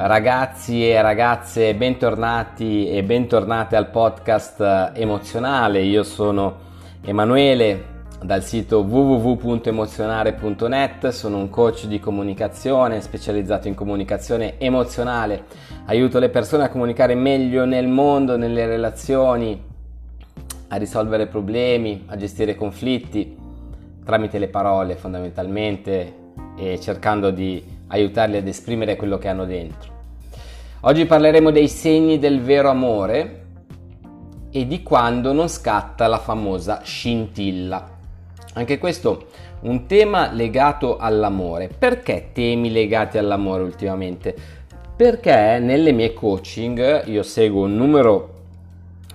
Ragazzi e ragazze, bentornati e bentornate al podcast emozionale. Io sono Emanuele dal sito www.emozionare.net, sono un coach di comunicazione specializzato in comunicazione emozionale. Aiuto le persone a comunicare meglio nel mondo, nelle relazioni, a risolvere problemi, a gestire conflitti tramite le parole fondamentalmente e cercando di aiutarli ad esprimere quello che hanno dentro. Oggi parleremo dei segni del vero amore e di quando non scatta la famosa scintilla. Anche questo un tema legato all'amore. Perché temi legati all'amore ultimamente? Perché nelle mie coaching io seguo un numero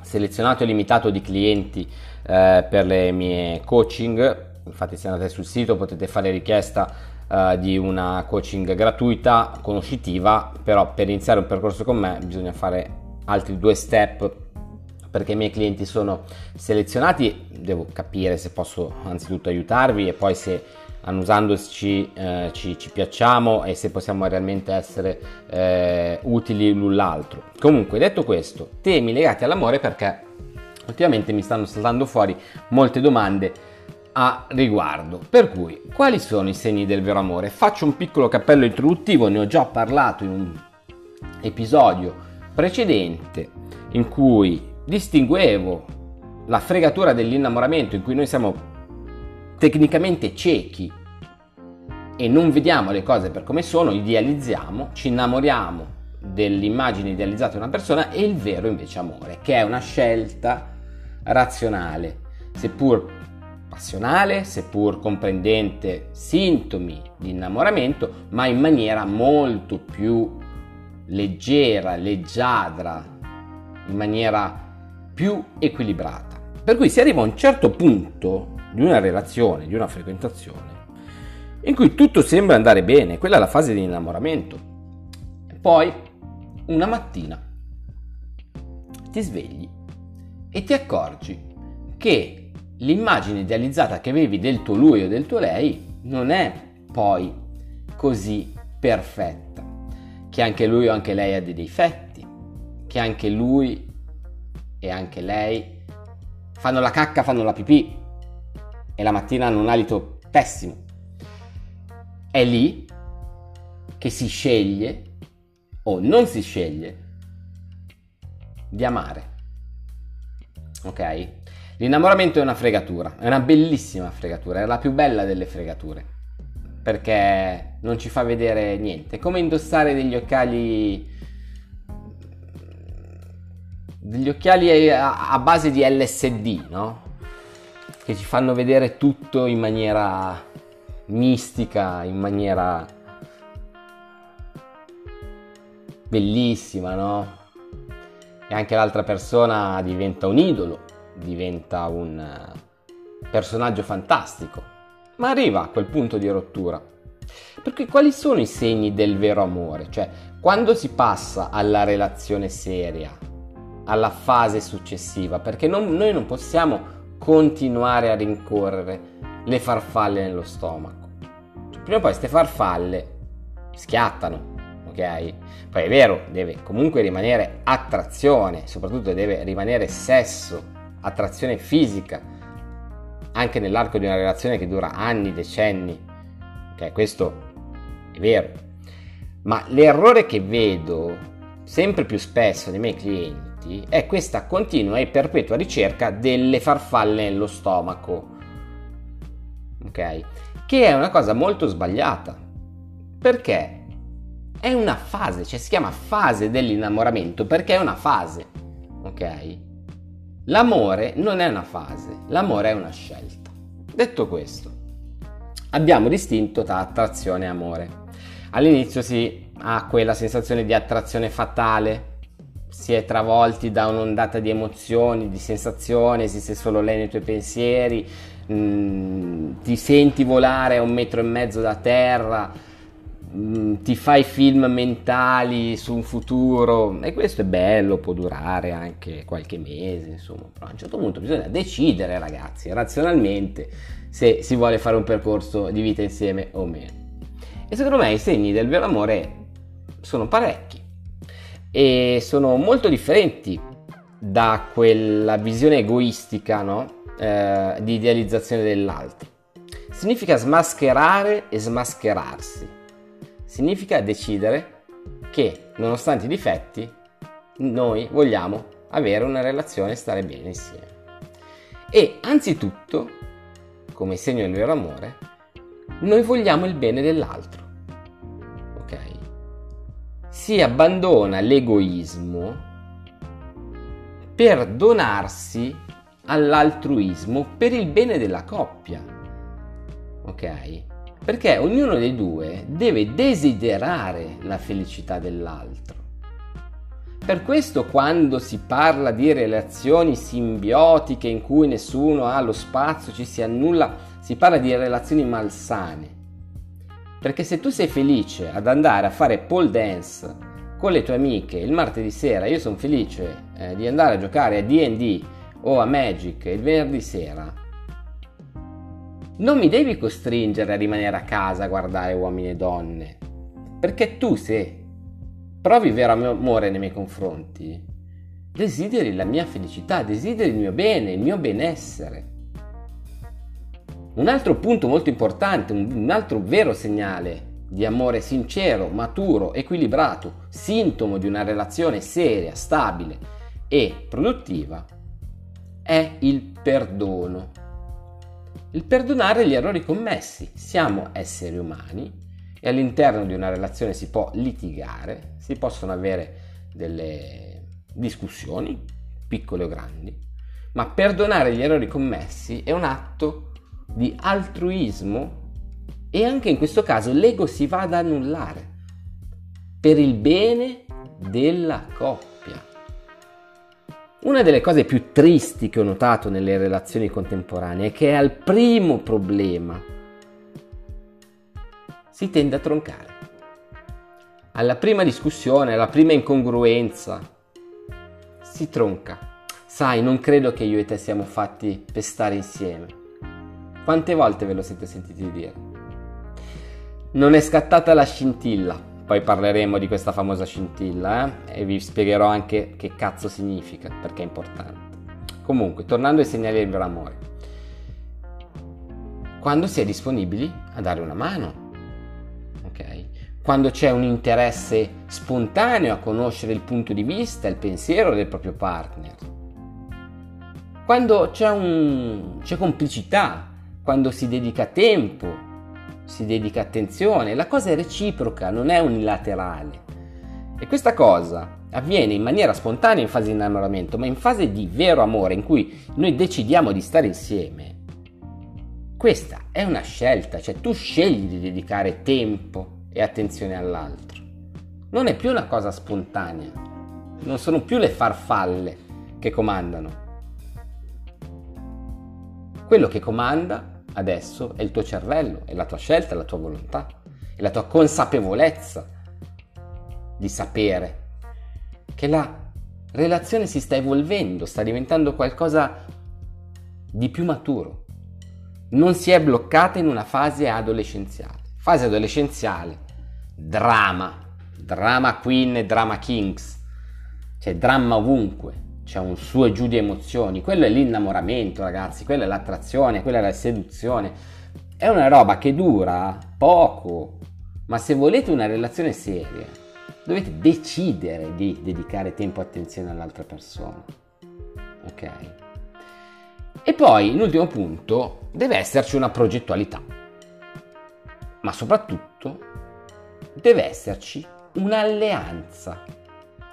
selezionato e limitato di clienti eh, per le mie coaching. Infatti se andate sul sito potete fare richiesta uh, di una coaching gratuita, conoscitiva, però per iniziare un percorso con me bisogna fare altri due step perché i miei clienti sono selezionati, devo capire se posso anzitutto aiutarvi e poi se annusandoci eh, ci, ci, piacciamo e se possiamo realmente essere eh, utili l'un l'altro. Comunque, detto questo, temi legati all'amore perché ultimamente mi stanno saltando fuori molte domande a riguardo. Per cui, quali sono i segni del vero amore? Faccio un piccolo cappello introduttivo, ne ho già parlato in un episodio precedente in cui distinguevo la fregatura dell'innamoramento in cui noi siamo tecnicamente ciechi e non vediamo le cose per come sono, idealizziamo, ci innamoriamo dell'immagine idealizzata di una persona e il vero invece amore, che è una scelta razionale, seppur passionale, seppur comprendente sintomi di innamoramento, ma in maniera molto più leggera, leggiadra, in maniera più equilibrata. Per cui si arriva a un certo punto di una relazione, di una frequentazione, in cui tutto sembra andare bene, quella è la fase di innamoramento. Poi, una mattina, ti svegli e ti accorgi che l'immagine idealizzata che avevi del tuo lui o del tuo lei non è poi così perfetta, che anche lui o anche lei ha dei difetti, che anche lui e anche lei fanno la cacca, fanno la pipì e la mattina hanno un alito pessimo. È lì che si sceglie o non si sceglie di amare. Ok? L'innamoramento è una fregatura, è una bellissima fregatura, è la più bella delle fregature, perché non ci fa vedere niente. È come indossare degli occhiali degli occhiali a, a base di LSD, no? Che ci fanno vedere tutto in maniera mistica, in maniera bellissima, no? E anche l'altra persona diventa un idolo diventa un eh, personaggio fantastico, ma arriva a quel punto di rottura. Perché quali sono i segni del vero amore? Cioè, quando si passa alla relazione seria, alla fase successiva, perché non, noi non possiamo continuare a rincorrere le farfalle nello stomaco. Cioè, prima o poi queste farfalle schiattano, ok? Poi è vero, deve comunque rimanere attrazione, soprattutto deve rimanere sesso attrazione fisica, anche nell'arco di una relazione che dura anni, decenni. Ok, questo è vero. Ma l'errore che vedo sempre più spesso nei miei clienti è questa continua e perpetua ricerca delle farfalle nello stomaco. Ok? Che è una cosa molto sbagliata. Perché? È una fase, cioè si chiama fase dell'innamoramento perché è una fase. Ok? L'amore non è una fase, l'amore è una scelta. Detto questo, abbiamo distinto tra attrazione e amore. All'inizio si ha quella sensazione di attrazione fatale, si è travolti da un'ondata di emozioni, di sensazioni, esiste solo lei nei tuoi pensieri, mh, mm, ti senti volare a un metro e mezzo da terra, Mm, ti fai film mentali su un futuro e questo è bello, può durare anche qualche mese, insomma, però a un certo punto bisogna decidere ragazzi, razionalmente, se si vuole fare un percorso di vita insieme o meno. E secondo me i segni del vero amore sono parecchi e sono molto differenti da quella visione egoistica no? eh, di idealizzazione dell'altro. Significa smascherare e smascherarsi. Significa decidere che, nonostante i difetti, noi vogliamo avere una relazione e stare bene insieme. E anzitutto, come segno del vero amore, noi vogliamo il bene dell'altro. Ok? Si abbandona l'egoismo per donarsi all'altruismo per il bene della coppia. Ok? Perché ognuno dei due deve desiderare la felicità dell'altro. Per questo quando si parla di relazioni simbiotiche in cui nessuno ha lo spazio, ci si annulla, si parla di relazioni malsane. Perché se tu sei felice ad andare a fare pole dance con le tue amiche il martedì sera, io sono felice eh, di andare a giocare a DD o a Magic il venerdì sera, non mi devi costringere a rimanere a casa a guardare uomini e donne. Perché tu se provi vero amore nei miei confronti, desideri la mia felicità, desideri il mio bene, il mio benessere. Un altro punto molto importante, un altro vero segnale di amore sincero, maturo, equilibrato, sintomo di una relazione seria, stabile e produttiva, è il perdono. Il perdonare gli errori commessi. Siamo esseri umani e all'interno di una relazione si può litigare, si possono avere delle discussioni, piccole o grandi, ma perdonare gli errori commessi è un atto di altruismo e anche in questo caso l'ego si va ad annullare per il bene della coppia. Una delle cose più tristi che ho notato nelle relazioni contemporanee è che al primo problema si tende a troncare. Alla prima discussione, alla prima incongruenza, si tronca. Sai, non credo che io e te siamo fatti per stare insieme. Quante volte ve lo siete sentiti dire? Non è scattata la scintilla, poi parleremo di questa famosa scintilla eh? e vi spiegherò anche che cazzo significa, perché è importante. Comunque, tornando ai segnali del vero amore. Quando si è disponibili a dare una mano, quando c'è un interesse spontaneo a conoscere il punto di vista, il pensiero del proprio partner, quando c'è, un, c'è complicità, quando si dedica tempo, si dedica attenzione, la cosa è reciproca, non è unilaterale. E questa cosa avviene in maniera spontanea in fase di innamoramento, ma in fase di vero amore, in cui noi decidiamo di stare insieme, questa è una scelta, cioè tu scegli di dedicare tempo, e attenzione all'altro. Non è più una cosa spontanea, non sono più le farfalle che comandano. Quello che comanda adesso è il tuo cervello, è la tua scelta, è la tua volontà, è la tua consapevolezza di sapere che la relazione si sta evolvendo, sta diventando qualcosa di più maturo. Non si è bloccata in una fase adolescenziale. Fase adolescenziale drama, drama queen e drama kings, c'è dramma ovunque, c'è un su e giù di emozioni, quello è l'innamoramento ragazzi, quella è l'attrazione, quella è la seduzione, è una roba che dura poco, ma se volete una relazione seria, dovete decidere di dedicare tempo e attenzione all'altra persona, ok? E poi, in ultimo punto, deve esserci una progettualità, ma soprattutto deve esserci un'alleanza.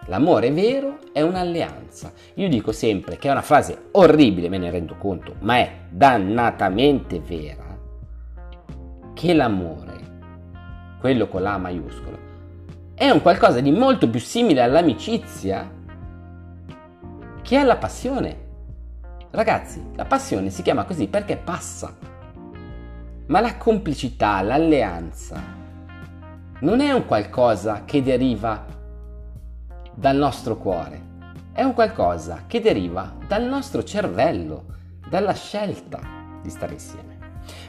L'amore vero è un'alleanza. Io dico sempre che è una frase orribile, me ne rendo conto, ma è dannatamente vera che l'amore, quello con la maiuscola, è un qualcosa di molto più simile all'amicizia che alla passione. Ragazzi, la passione si chiama così perché passa. Ma la complicità, l'alleanza, non è un qualcosa che deriva dal nostro cuore, è un qualcosa che deriva dal nostro cervello, dalla scelta di stare insieme.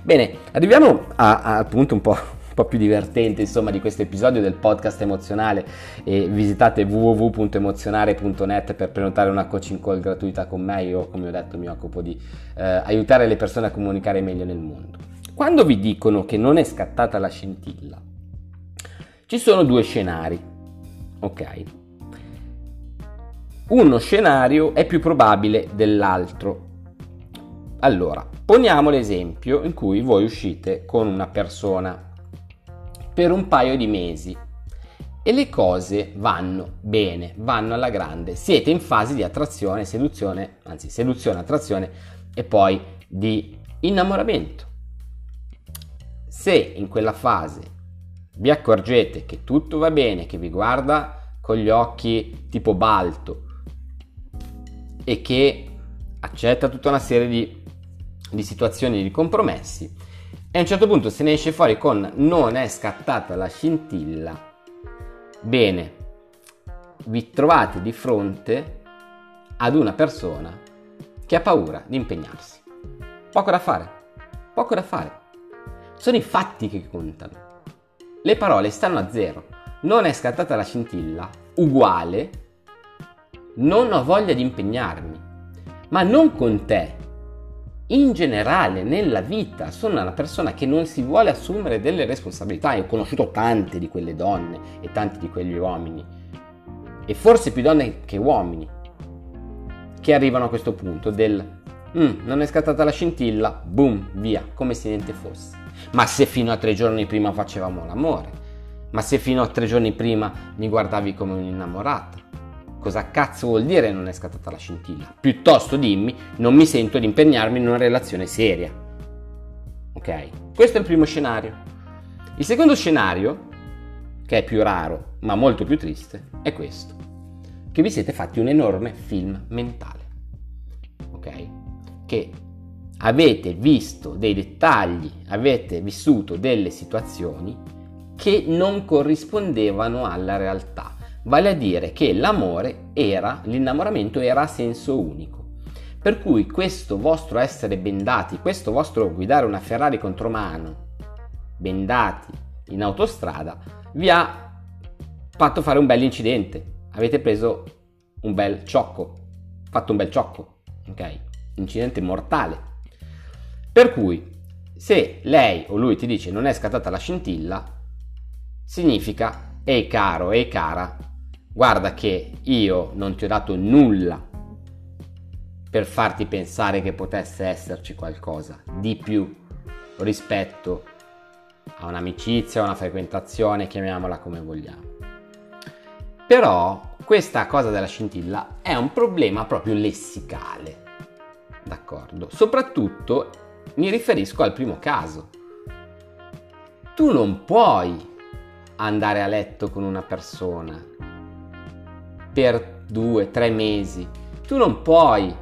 Bene, arriviamo al punto un po', un po' più divertente insomma di questo episodio del podcast emozionale. E visitate www.emozionare.net per prenotare una coaching call gratuita con me. Io come ho detto mi occupo di eh, aiutare le persone a comunicare meglio nel mondo. Quando vi dicono che non è scattata la scintilla ci sono due scenari ok uno scenario è più probabile dell'altro allora poniamo l'esempio in cui voi uscite con una persona per un paio di mesi e le cose vanno bene, vanno alla grande. Siete in fase di attrazione, seduzione, anzi seduzione, attrazione e poi di innamoramento. Se in quella fase vi accorgete che tutto va bene, che vi guarda con gli occhi tipo balto e che accetta tutta una serie di, di situazioni di compromessi, e a un certo punto se ne esce fuori con non è scattata la scintilla. Bene, vi trovate di fronte ad una persona che ha paura di impegnarsi. Poco da fare, poco da fare. Sono i fatti che contano. Le parole stanno a zero. Non è scattata la scintilla, uguale, non ho voglia di impegnarmi. Ma non con te, in generale nella vita sono una persona che non si vuole assumere delle responsabilità. Io ho conosciuto tante di quelle donne e tanti di quegli uomini, e forse più donne che uomini, che arrivano a questo punto del mm, non è scattata la scintilla, boom, via, come se niente fosse. Ma se fino a tre giorni prima facevamo l'amore, ma se fino a tre giorni prima mi guardavi come un'innamorata, cosa cazzo vuol dire non è scattata la scintilla? Piuttosto dimmi, non mi sento di impegnarmi in una relazione seria. Ok? Questo è il primo scenario. Il secondo scenario, che è più raro ma molto più triste, è questo. Che vi siete fatti un enorme film mentale. Ok? Che avete visto dei dettagli, avete vissuto delle situazioni che non corrispondevano alla realtà vale a dire che l'amore era, l'innamoramento era a senso unico. Per cui questo vostro essere bendati, questo vostro guidare una Ferrari contro mano, bendati in autostrada, vi ha fatto fare un bel incidente. Avete preso un bel ciocco, fatto un bel ciocco, ok? Incidente mortale. Per cui, se lei o lui ti dice non è scattata la scintilla, significa, ehi caro, ehi cara, guarda che io non ti ho dato nulla per farti pensare che potesse esserci qualcosa di più rispetto a un'amicizia, a una frequentazione, chiamiamola come vogliamo. Però questa cosa della scintilla è un problema proprio lessicale, d'accordo? Soprattutto mi riferisco al primo caso. Tu non puoi andare a letto con una persona per due, tre mesi. Tu non puoi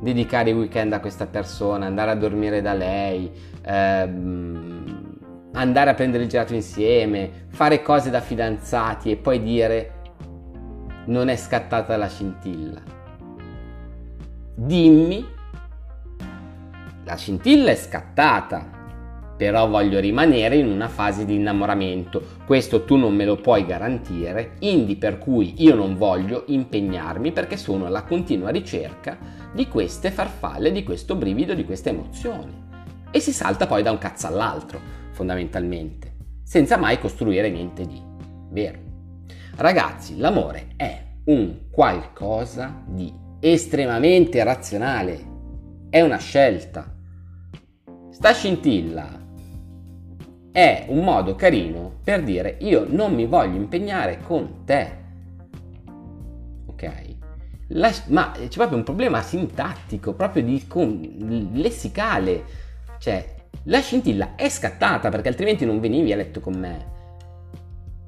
dedicare i weekend a questa persona, andare a dormire da lei, ehm, andare a prendere il gelato insieme, fare cose da fidanzati e poi dire non è scattata la scintilla. Dimmi, la scintilla è scattata, però voglio rimanere in una fase di innamoramento. Questo tu non me lo puoi garantire, indi per cui io non voglio impegnarmi perché sono alla continua ricerca di queste farfalle, di questo brivido, di questa emozione. E si salta poi da un cazzo all'altro, fondamentalmente, senza mai costruire niente di vero. Ragazzi, l'amore è un qualcosa di estremamente razionale, è una scelta. Sta scintilla è un modo carino per dire io non mi voglio impegnare con te. Ok? La, ma c'è proprio un problema sintattico, proprio di con, lessicale. Cioè, la scintilla è scattata perché altrimenti non venivi a letto con me.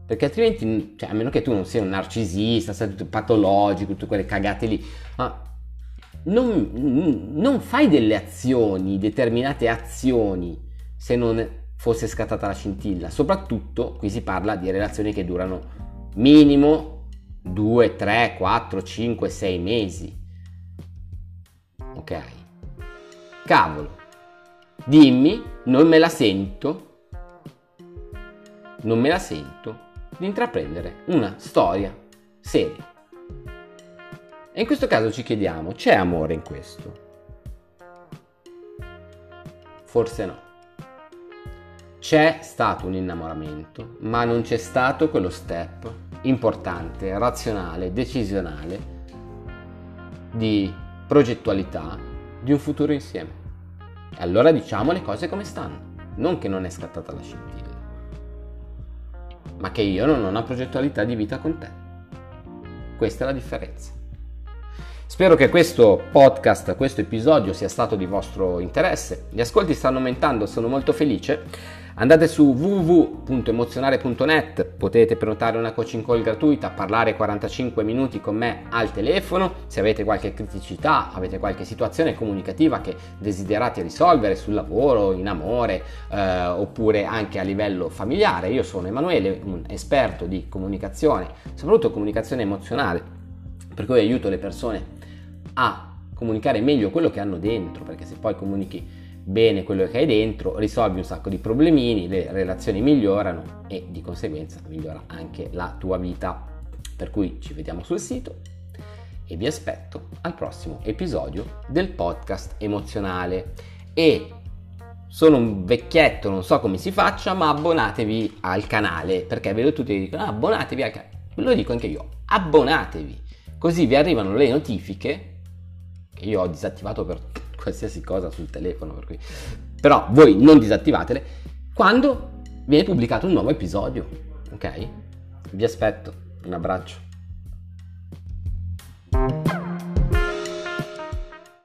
Perché altrimenti, cioè, a meno che tu non sia un narcisista, sei tutto patologico, tutte quelle cagate lì, ma non, non fai delle azioni, determinate azioni, se non fosse scattata la scintilla. Soprattutto qui si parla di relazioni che durano minimo 2, 3, 4, 5, 6 mesi. Ok. Cavolo. Dimmi, non me la sento. non me la sento di intraprendere una storia seria. E in questo caso ci chiediamo, c'è amore in questo? Forse no. C'è stato un innamoramento, ma non c'è stato quello step importante, razionale, decisionale di progettualità di un futuro insieme. E allora diciamo le cose come stanno, non che non è scattata la scintilla, ma che io non ho una progettualità di vita con te. Questa è la differenza. Spero che questo podcast, questo episodio sia stato di vostro interesse. Gli ascolti stanno aumentando, sono molto felice. Andate su www.emozionare.net, potete prenotare una coaching call gratuita, parlare 45 minuti con me al telefono. Se avete qualche criticità, avete qualche situazione comunicativa che desiderate risolvere sul lavoro, in amore eh, oppure anche a livello familiare, io sono Emanuele, un esperto di comunicazione, soprattutto comunicazione emozionale, per cui aiuto le persone a comunicare meglio quello che hanno dentro, perché se poi comunichi bene quello che hai dentro, risolvi un sacco di problemini, le relazioni migliorano e di conseguenza migliora anche la tua vita. Per cui ci vediamo sul sito e vi aspetto al prossimo episodio del podcast emozionale. E sono un vecchietto, non so come si faccia, ma abbonatevi al canale perché vedo tutti che dicono ah, abbonatevi al canale. Lo dico anche io, abbonatevi, così vi arrivano le notifiche che io ho disattivato per qualsiasi cosa sul telefono, per cui... però voi non disattivatele quando viene pubblicato un nuovo episodio, ok? Vi aspetto, un abbraccio.